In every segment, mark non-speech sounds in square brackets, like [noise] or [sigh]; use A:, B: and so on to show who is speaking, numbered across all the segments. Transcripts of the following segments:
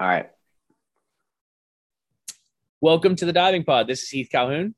A: All right.
B: Welcome to the Diving Pod. This is Heath Calhoun.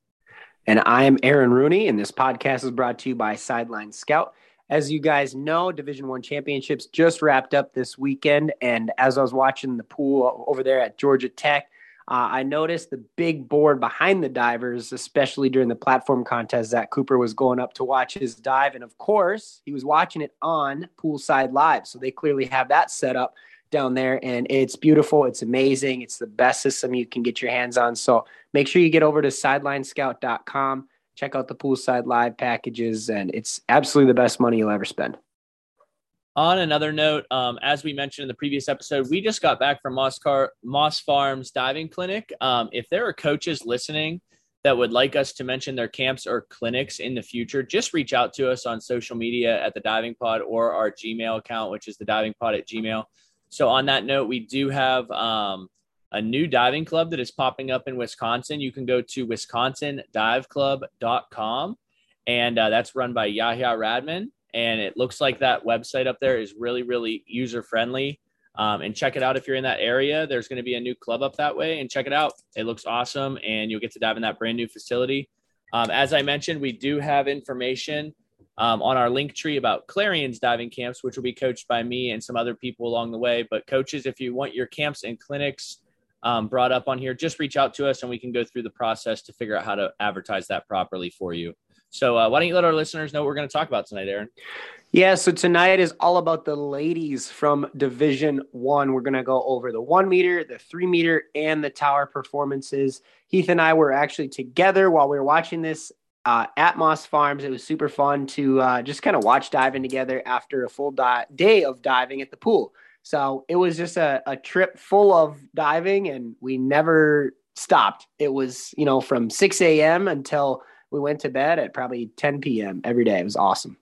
A: And I'm Aaron Rooney, and this podcast is brought to you by Sideline Scout. As you guys know, Division One championships just wrapped up this weekend, and as I was watching the pool over there at Georgia Tech, uh, I noticed the big board behind the divers, especially during the platform contest. Zach Cooper was going up to watch his dive, and of course, he was watching it on Poolside Live. So they clearly have that set up down there and it's beautiful. It's amazing. It's the best system you can get your hands on. So make sure you get over to sidelinescout.com, check out the poolside live packages, and it's absolutely the best money you'll ever spend.
B: On another note, um, as we mentioned in the previous episode, we just got back from Moss, Car- Moss Farms Diving Clinic. Um, if there are coaches listening that would like us to mention their camps or clinics in the future, just reach out to us on social media at the Diving Pod or our Gmail account, which is the Diving Pod at Gmail. So on that note, we do have um, a new diving club that is popping up in Wisconsin. You can go to wisconsindiveclub.com, and uh, that's run by Yahya Radman. And it looks like that website up there is really, really user friendly. Um, and check it out if you're in that area. There's going to be a new club up that way, and check it out. It looks awesome, and you'll get to dive in that brand new facility. Um, as I mentioned, we do have information um, on our link tree about Clarion's diving camps, which will be coached by me and some other people along the way. But coaches, if you want your camps and clinics um, brought up on here, just reach out to us and we can go through the process to figure out how to advertise that properly for you. So uh, why don't you let our listeners know what we're going to talk about tonight, Aaron?
A: Yeah, so tonight is all about the ladies from Division One. We're going to go over the one meter, the three meter, and the tower performances. Heath and I were actually together while we were watching this uh, at Moss Farms. It was super fun to uh, just kind of watch diving together after a full di- day of diving at the pool. So it was just a, a trip full of diving, and we never stopped. It was, you know, from 6 a.m. until we went to bed at probably 10 p.m. every day. It was awesome.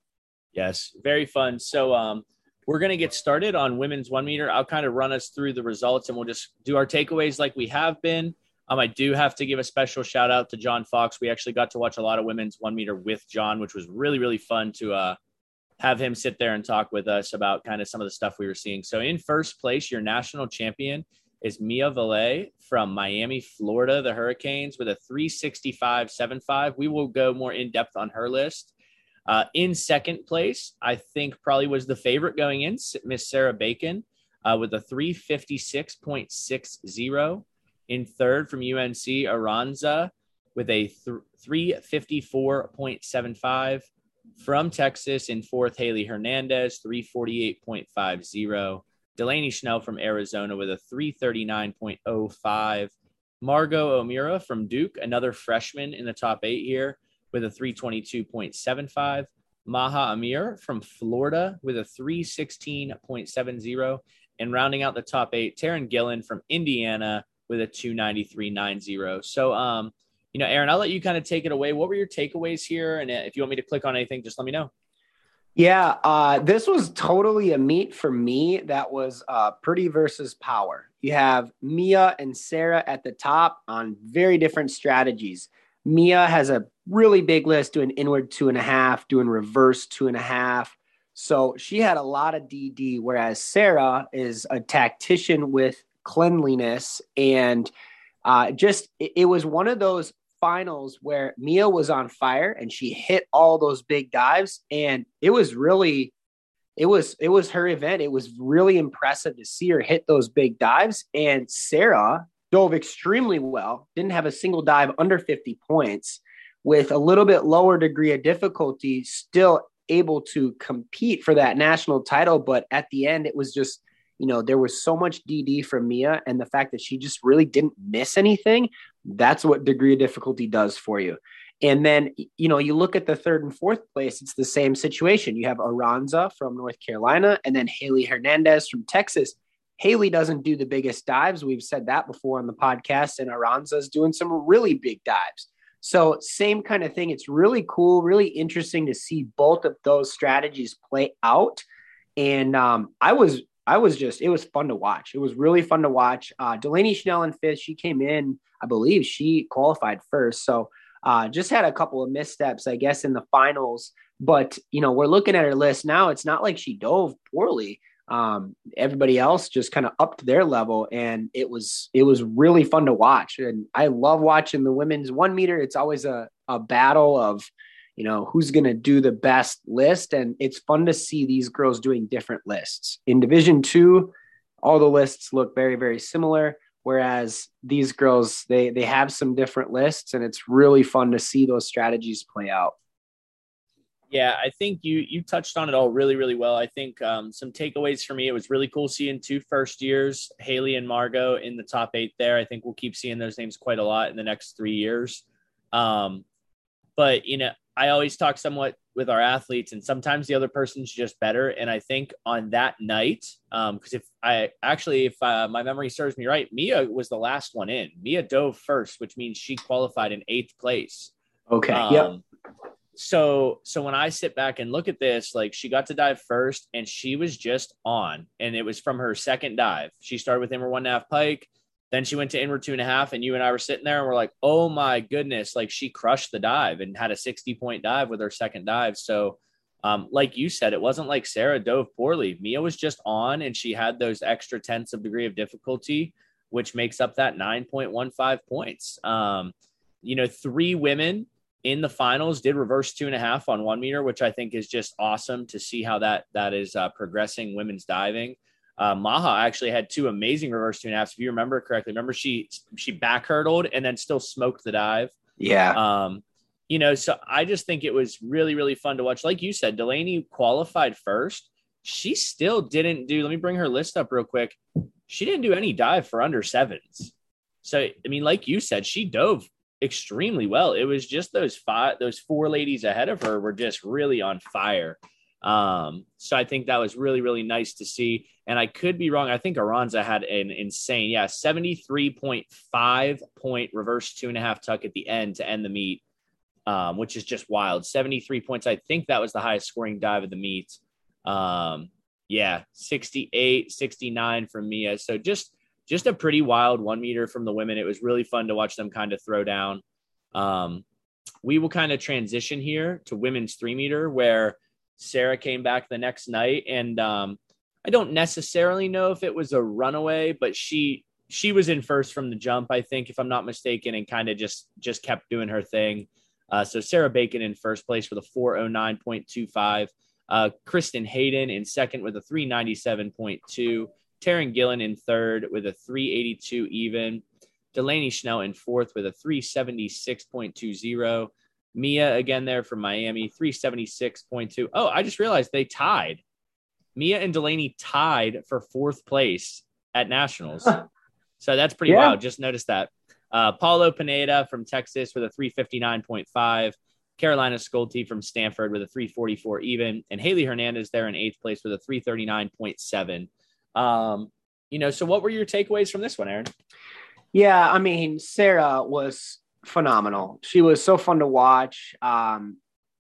B: Yes, very fun. So, um, we're going to get started on women's one meter. I'll kind of run us through the results and we'll just do our takeaways like we have been. Um, I do have to give a special shout out to John Fox. We actually got to watch a lot of women's one meter with John, which was really, really fun to uh, have him sit there and talk with us about kind of some of the stuff we were seeing. So, in first place, your national champion is Mia Valle from Miami, Florida, the Hurricanes, with a 365.75. We will go more in depth on her list. Uh, in second place, I think probably was the favorite going in, Miss Sarah Bacon, uh, with a 356.60. In third from UNC, Aranza with a th- 354.75. From Texas in fourth, Hailey Hernandez, 348.50. Delaney Schnell from Arizona with a 339.05. Margot O'Meara from Duke, another freshman in the top eight here with a 322.75. Maha Amer from Florida with a 316.70. And rounding out the top eight, Taryn Gillen from Indiana with a 293.90. So, um, you know, Aaron, I'll let you kind of take it away. What were your takeaways here? And uh, if you want me to click on anything, just let me know.
A: Yeah, uh, this was totally a meet for me that was uh, pretty versus power. You have Mia and Sarah at the top on very different strategies. Mia has a really big list doing inward two and a half, doing reverse two and a half. So she had a lot of DD, whereas Sarah is a tactician with cleanliness and uh, just it, it was one of those finals where Mia was on fire and she hit all those big dives and it was really it was it was her event. It was really impressive to see her hit those big dives and Sarah dove extremely well didn't have a single dive under 50 points with a little bit lower degree of difficulty still able to compete for that national title but at the end it was just you know, there was so much DD from Mia, and the fact that she just really didn't miss anything, that's what degree of difficulty does for you. And then, you know, you look at the third and fourth place, it's the same situation. You have Aranza from North Carolina and then Hailey Hernandez from Texas. Hailey doesn't do the biggest dives. We've said that before on the podcast, and Aranza is doing some really big dives. So, same kind of thing. It's really cool, really interesting to see both of those strategies play out. And um, I was I was just, it was fun to watch. It was really fun to watch. Uh, Delaney Schnell in fifth, she came in, I believe she qualified first. So uh, just had a couple of missteps, I guess, in the finals. But, you know, we're looking at her list now. It's not like she dove poorly. um, everybody else just kind of upped their level and it was it was really fun to watch and i love watching the women's one meter it's always a, a battle of you know who's going to do the best list and it's fun to see these girls doing different lists in division two all the lists look very very similar whereas these girls they they have some different lists and it's really fun to see those strategies play out
B: yeah, I think you you touched on it all really really well. I think um, some takeaways for me. It was really cool seeing two first years, Hailey and Margot, in the top eight there. I think we'll keep seeing those names quite a lot in the next three years. Um, but you know, I always talk somewhat with our athletes, and sometimes the other person's just better. And I think on that night, because um, if I actually, if uh, my memory serves me right, Mia was the last one in. Mia dove first, which means she qualified in eighth place.
A: Okay. Um, yep
B: so so when I sit back and look at this, like she got to dive first and she was just on, and it was from her second dive. She started with inward one and a half pike, then she went to inward two and a half, and you and I were sitting there and we're like, oh my goodness, like she crushed the dive and had a 60 point dive with her second dive. So um, like you said, it wasn't like Sarah dove poorly. Mia was just on and she had those extra tenths of degree of difficulty, which makes up that 9.15 points. Um, you know, three women in the finals did reverse two and a half on one meter, which I think is just awesome to see how that that is uh, progressing women's diving. Uh, Maha actually had two amazing reverse two and halves. If you remember correctly, remember she she back hurdled and then still smoked the dive.
A: Yeah.
B: Um, you know, so I just think it was really really fun to watch. Like you said, Delaney qualified first. She still didn't do. Let me bring her list up real quick. She didn't do any dive for under sevens. So I mean, like you said, she dove extremely well. It was just those five, those four ladies ahead of her were just really on fire. Um, so I think that was really, really nice to see. And I could be wrong. I think Aranza had an insane, yeah, 73.5 point reverse two and a half tuck at the end to end the meet, um, which is just wild. 73 points. I think that was the highest scoring dive of the meet. Um, yeah, 68, 69 from Mia. So just just a pretty wild one meter from the women. It was really fun to watch them kind of throw down. Um, we will kind of transition here to women's three meter where Sarah came back the next night. And um, I don't necessarily know if it was a runaway, but she she was in first from the jump, I think, if I'm not mistaken, and kind of just just kept doing her thing. Uh, so Sarah Bacon in first place with a 409.25. Uh, Kristen Hayden in second with a 397.2. Taryn Gillen in third with a 382 even. Delaney Schnell in fourth with a 376.20. Mia again there from Miami, 376.2. Oh, I just realized they tied. Mia and Delaney tied for fourth place at Nationals. so that's pretty yeah. wild. Just noticed that. Uh, Paola Pineda from Texas with a 359.5. Carolina Sculti from Stanford with a 344 even. And Hailey Hernandez there in eighth place with a 339.7. Um, you know, so what were your takeaways from this one, Aaron?
A: Yeah, I mean, Sarah was phenomenal. She was so fun to watch. Um,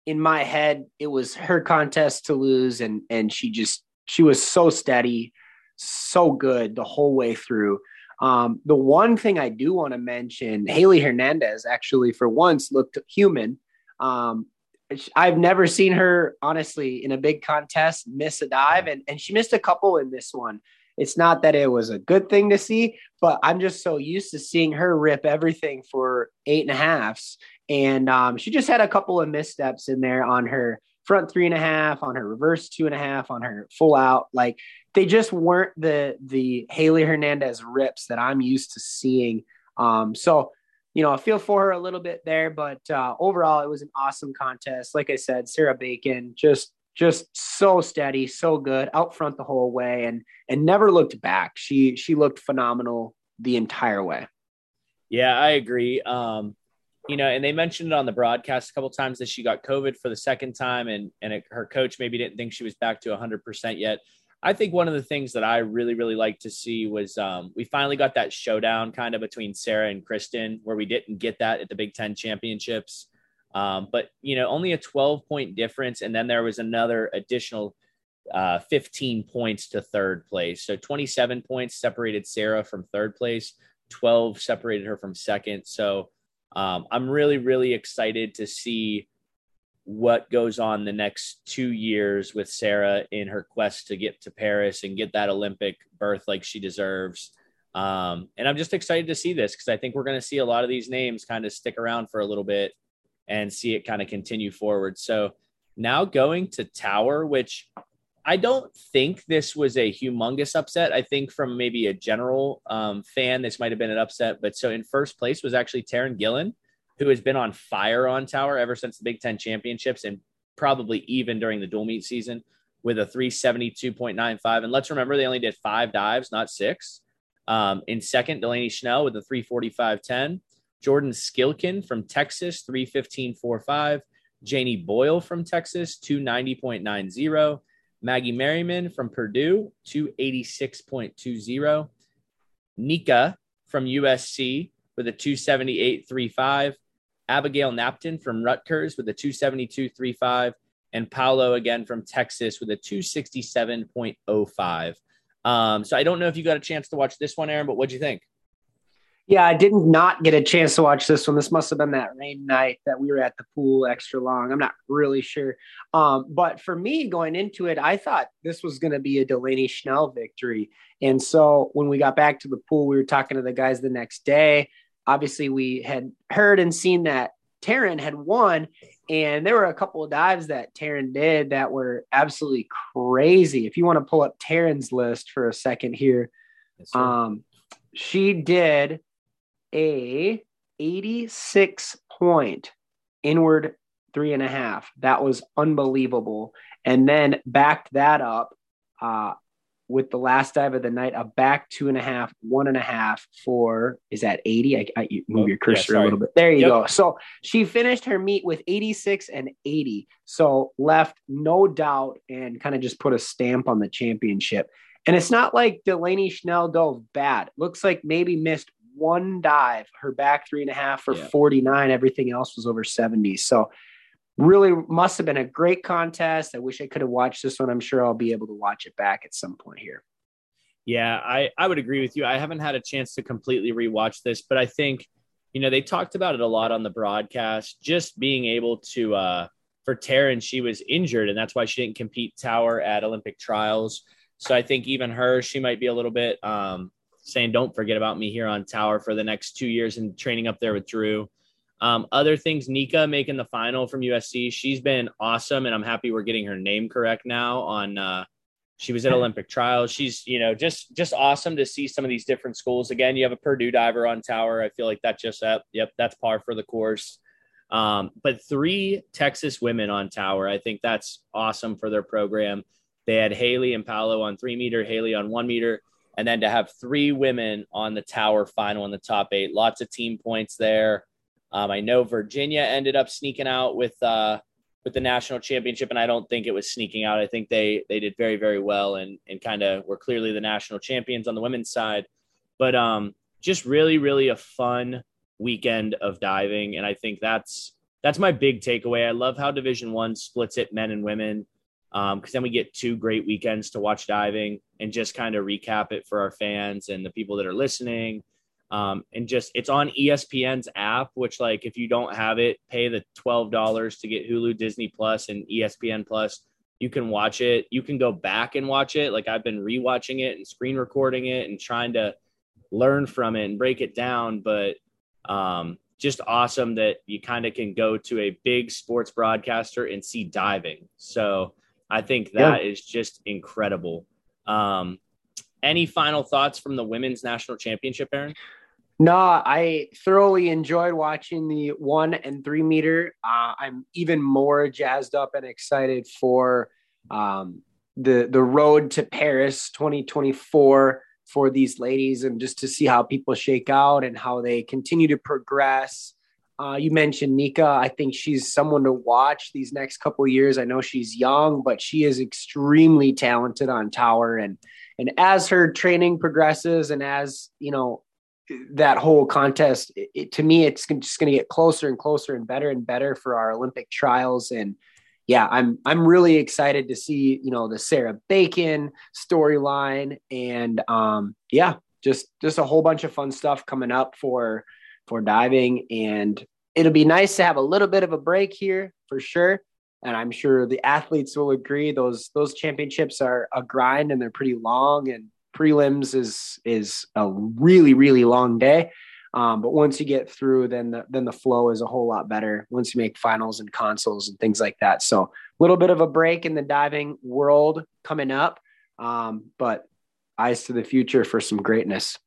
A: in my head, it was her contest to lose, and and she just she was so steady, so good the whole way through. Um, the one thing I do want to mention, Hailey Hernandez actually for once looked human. Um, I've never seen her honestly in a big contest miss a dive, and, and she missed a couple in this one. It's not that it was a good thing to see, but I'm just so used to seeing her rip everything for eight and a. And um, she just had a couple of missteps in there on her front three and a half, on her reverse two and a half, on her full out. Like they just weren't the the Hailey Hernandez rips that I'm used to seeing. Um, so you know, I feel for her a little bit there, but uh, overall, it was an awesome contest. Like I said, Sarah Bacon just just so steady, so good out front the whole way, and and never looked back. She she looked phenomenal the entire way.
B: Yeah, I agree. Um, you know, and they mentioned it on the broadcast a couple times that she got COVID for the second time, and and it, her coach maybe didn't think she was back to 100 percent yet. I think one of the things that I really, really like to see was um, we finally got that showdown kind of between Sarah and Kristen, where we didn't get that at the Big Ten championships. Um, but you know, only a 12 point difference, and then there was another additional uh, 15 points to third place. So 27 points separated Sarah from third place, 12 separated her from second. So um, I'm really, really excited to see what goes on the next two years with Sarah in her quest to get to Paris and get that Olympic berth like she deserves. Um, and I'm just excited to see this because I think we're going to see a lot of these names kind of stick around for a little bit and see it kind of continue forward. So now going to Tower, which I don't think this was a humongous upset. I think from maybe a general um, fan, this might have been an upset. But so in first place was actually Taryn Gillen who has been on fire on Tower ever since the Big Ten championships and probably even during the dual meet season with a 372.95. And let's remember, they only did five dives, not six. Um, in second, Delaney Schnell with a 345.10. Jordan Skilken from Texas, 315.45. Janie Boyle from Texas, 290.90. Maggie Merriman from Purdue, 286.20. Nika from USC with a 278.35. Abigail Knapton from Rutgers with a 272.35, and Paola again from Texas with a 267.05. Um, so I don't know if you got a chance to watch this one, Aaron, but what'd you think?
A: Yeah, I did not get a chance to watch this one. This must have been that rain night that we were at the pool extra long. I'm not really sure. Um, but for me, going into it, I thought this was going to be a Delaney Schnell victory. And so when we got back to the pool, we were talking to the guys the next day obviously we had heard and seen that Taryn had won, and there were a couple of dives that Taryn did that were absolutely crazy. If you want to pull up Taryn's list for a second here, yes, um, she did a 86 point inward three and a half. That was unbelievable. And then backed that up uh, with the last dive of the night, a back two and a half, one and a half for is that 80? I, I move oh, your cursor yeah, a little bit. There you yep. go. So she finished her meet with 86 and 80. So left no doubt and kind of just put a stamp on the championship. And it's not like Delaney Schnell dove bad. Looks like maybe missed one dive, her back three and a half for yeah. 49. Everything else was over 70. So really must have been a great contest. I wish I could have watched this one. I'm sure I'll be able to watch it back at some point here.
B: Yeah, I, I would agree with you. I haven't had a chance to completely rewatch this, but I think, you know, they talked about it a lot on the broadcast, just being able to, uh, for Taryn, she was injured and that's why she didn't compete tower at Olympic trials. So I think even her, she might be a little bit um, saying, don't forget about me here on tower for the next two years and training up there with Drew. Um, other things, Nika making the final from USC. She's been awesome, and I'm happy we're getting her name correct now. On uh, she was at Olympic trials. She's you know just just awesome to see some of these different schools. Again, you have a Purdue diver on tower. I feel like that's just up. Yep, that's par for the course. Um, but three Texas women on tower. I think that's awesome for their program. They had Hailey and Paola on three meter, Hailey on one meter, and then to have three women on the tower final in the top eight. Lots of team points there. Um, I know Virginia ended up sneaking out with uh, with the national championship, and I don't think it was sneaking out. I think they they did very very well and and kind of were clearly the national champions on the women's side. But um, just really really a fun weekend of diving, and I think that's that's my big takeaway. I love how Division One splits it men and women because um, then we get two great weekends to watch diving and just kind of recap it for our fans and the people that are listening. Um, and just it's on espn's app which like if you don't have it pay the $12 to get hulu disney plus and espn plus. You can watch it. You can go back and watch it. Like i've been rewatching it and screen recording it and trying to learn from it and break it down. But um, just awesome that you kind of can go to a big sports broadcaster and see diving. So i think that yeah. is just incredible um, any final thoughts from the women's national championship aaron
A: no, I thoroughly enjoyed watching the one and three meter. Uh, I'm even more jazzed up and excited for um, the the road to Paris 2024 for these ladies, and just to see how people shake out and how they continue to progress. Uh, you mentioned Nika. I think she's someone to watch these next couple years. I know she's young, but she is extremely talented on tower, and and as her training progresses, and as you know that whole contest it, to me it's just going to get closer and closer and better and better for our olympic trials and yeah i'm i'm really excited to see you know the sarah bacon storyline and um yeah just just a whole bunch of fun stuff coming up for for diving and it'll be nice to have a little bit of a break here for sure and I'm sure the athletes will agree. Those those championships are a grind and they're pretty long, and prelims is is a really really long day. Um, but once you get through, then the, then the flow is a whole lot better. Once you make finals and consoles and things like that, so a little bit of a break in the diving world coming up, um, but eyes to the future for some greatness.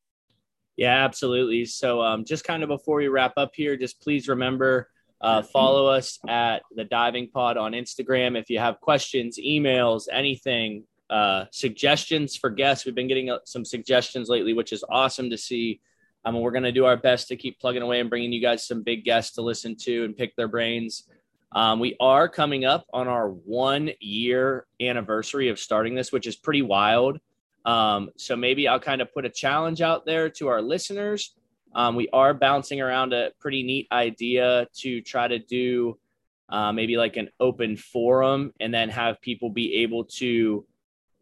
B: Yeah, absolutely. So, um, just kind of before we wrap up here, just please remember uh, follow us at the Diving Pod on Instagram. If you have questions, emails, anything, uh, suggestions for guests, we've been getting uh, some suggestions lately, which is awesome to see. Um, we're going to do our best to keep plugging away and bringing you guys some big guests to listen to and pick their brains. Um, we are coming up on our one year anniversary of starting this, which is pretty wild. Um, so maybe I'll kind of put a challenge out there to our listeners. Um, we are bouncing around a pretty neat idea to try to do uh, maybe like an open forum and then have people be able to,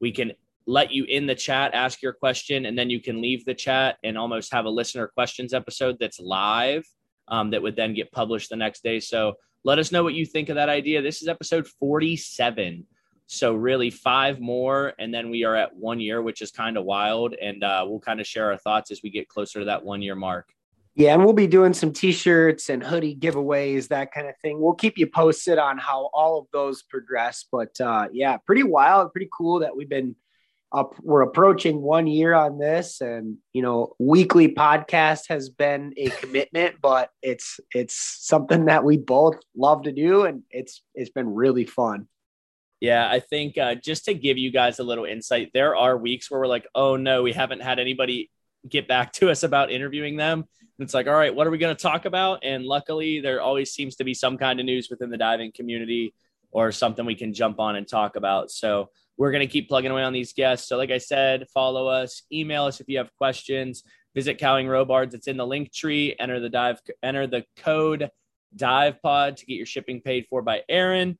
B: we can let you in the chat, ask your question, and then you can leave the chat and almost have a listener questions episode that's live um, that would then get published the next day. So let us know what you think of that idea. This is episode 47. So really five more, and then we are at one year, which is kind of wild. And uh, we'll kind of share our thoughts as we get closer to that one year mark.
A: Yeah, and we'll be doing some t-shirts and hoodie giveaways, that kind of thing. We'll keep you posted on how all of those progress. But uh, yeah, pretty wild, pretty cool that we've been up. We're approaching one year on this, and you know, weekly podcast has been a commitment, but it's it's something that we both love to do, and it's it's been really fun.
B: Yeah, I think uh, just to give you guys a little insight, there are weeks where we're like, oh no, we haven't had anybody get back [laughs] to us about interviewing them. And it's like, all right, what are we going to talk about? And luckily, there always seems to be some kind of news within the diving community or something we can jump on and talk about. So we're going to keep plugging away on these guests. So, like I said, follow us, email us if you have questions. Visit Cowing Robards. It's in the link tree. Enter the dive, enter the code dive pod to get your shipping paid for by Aaron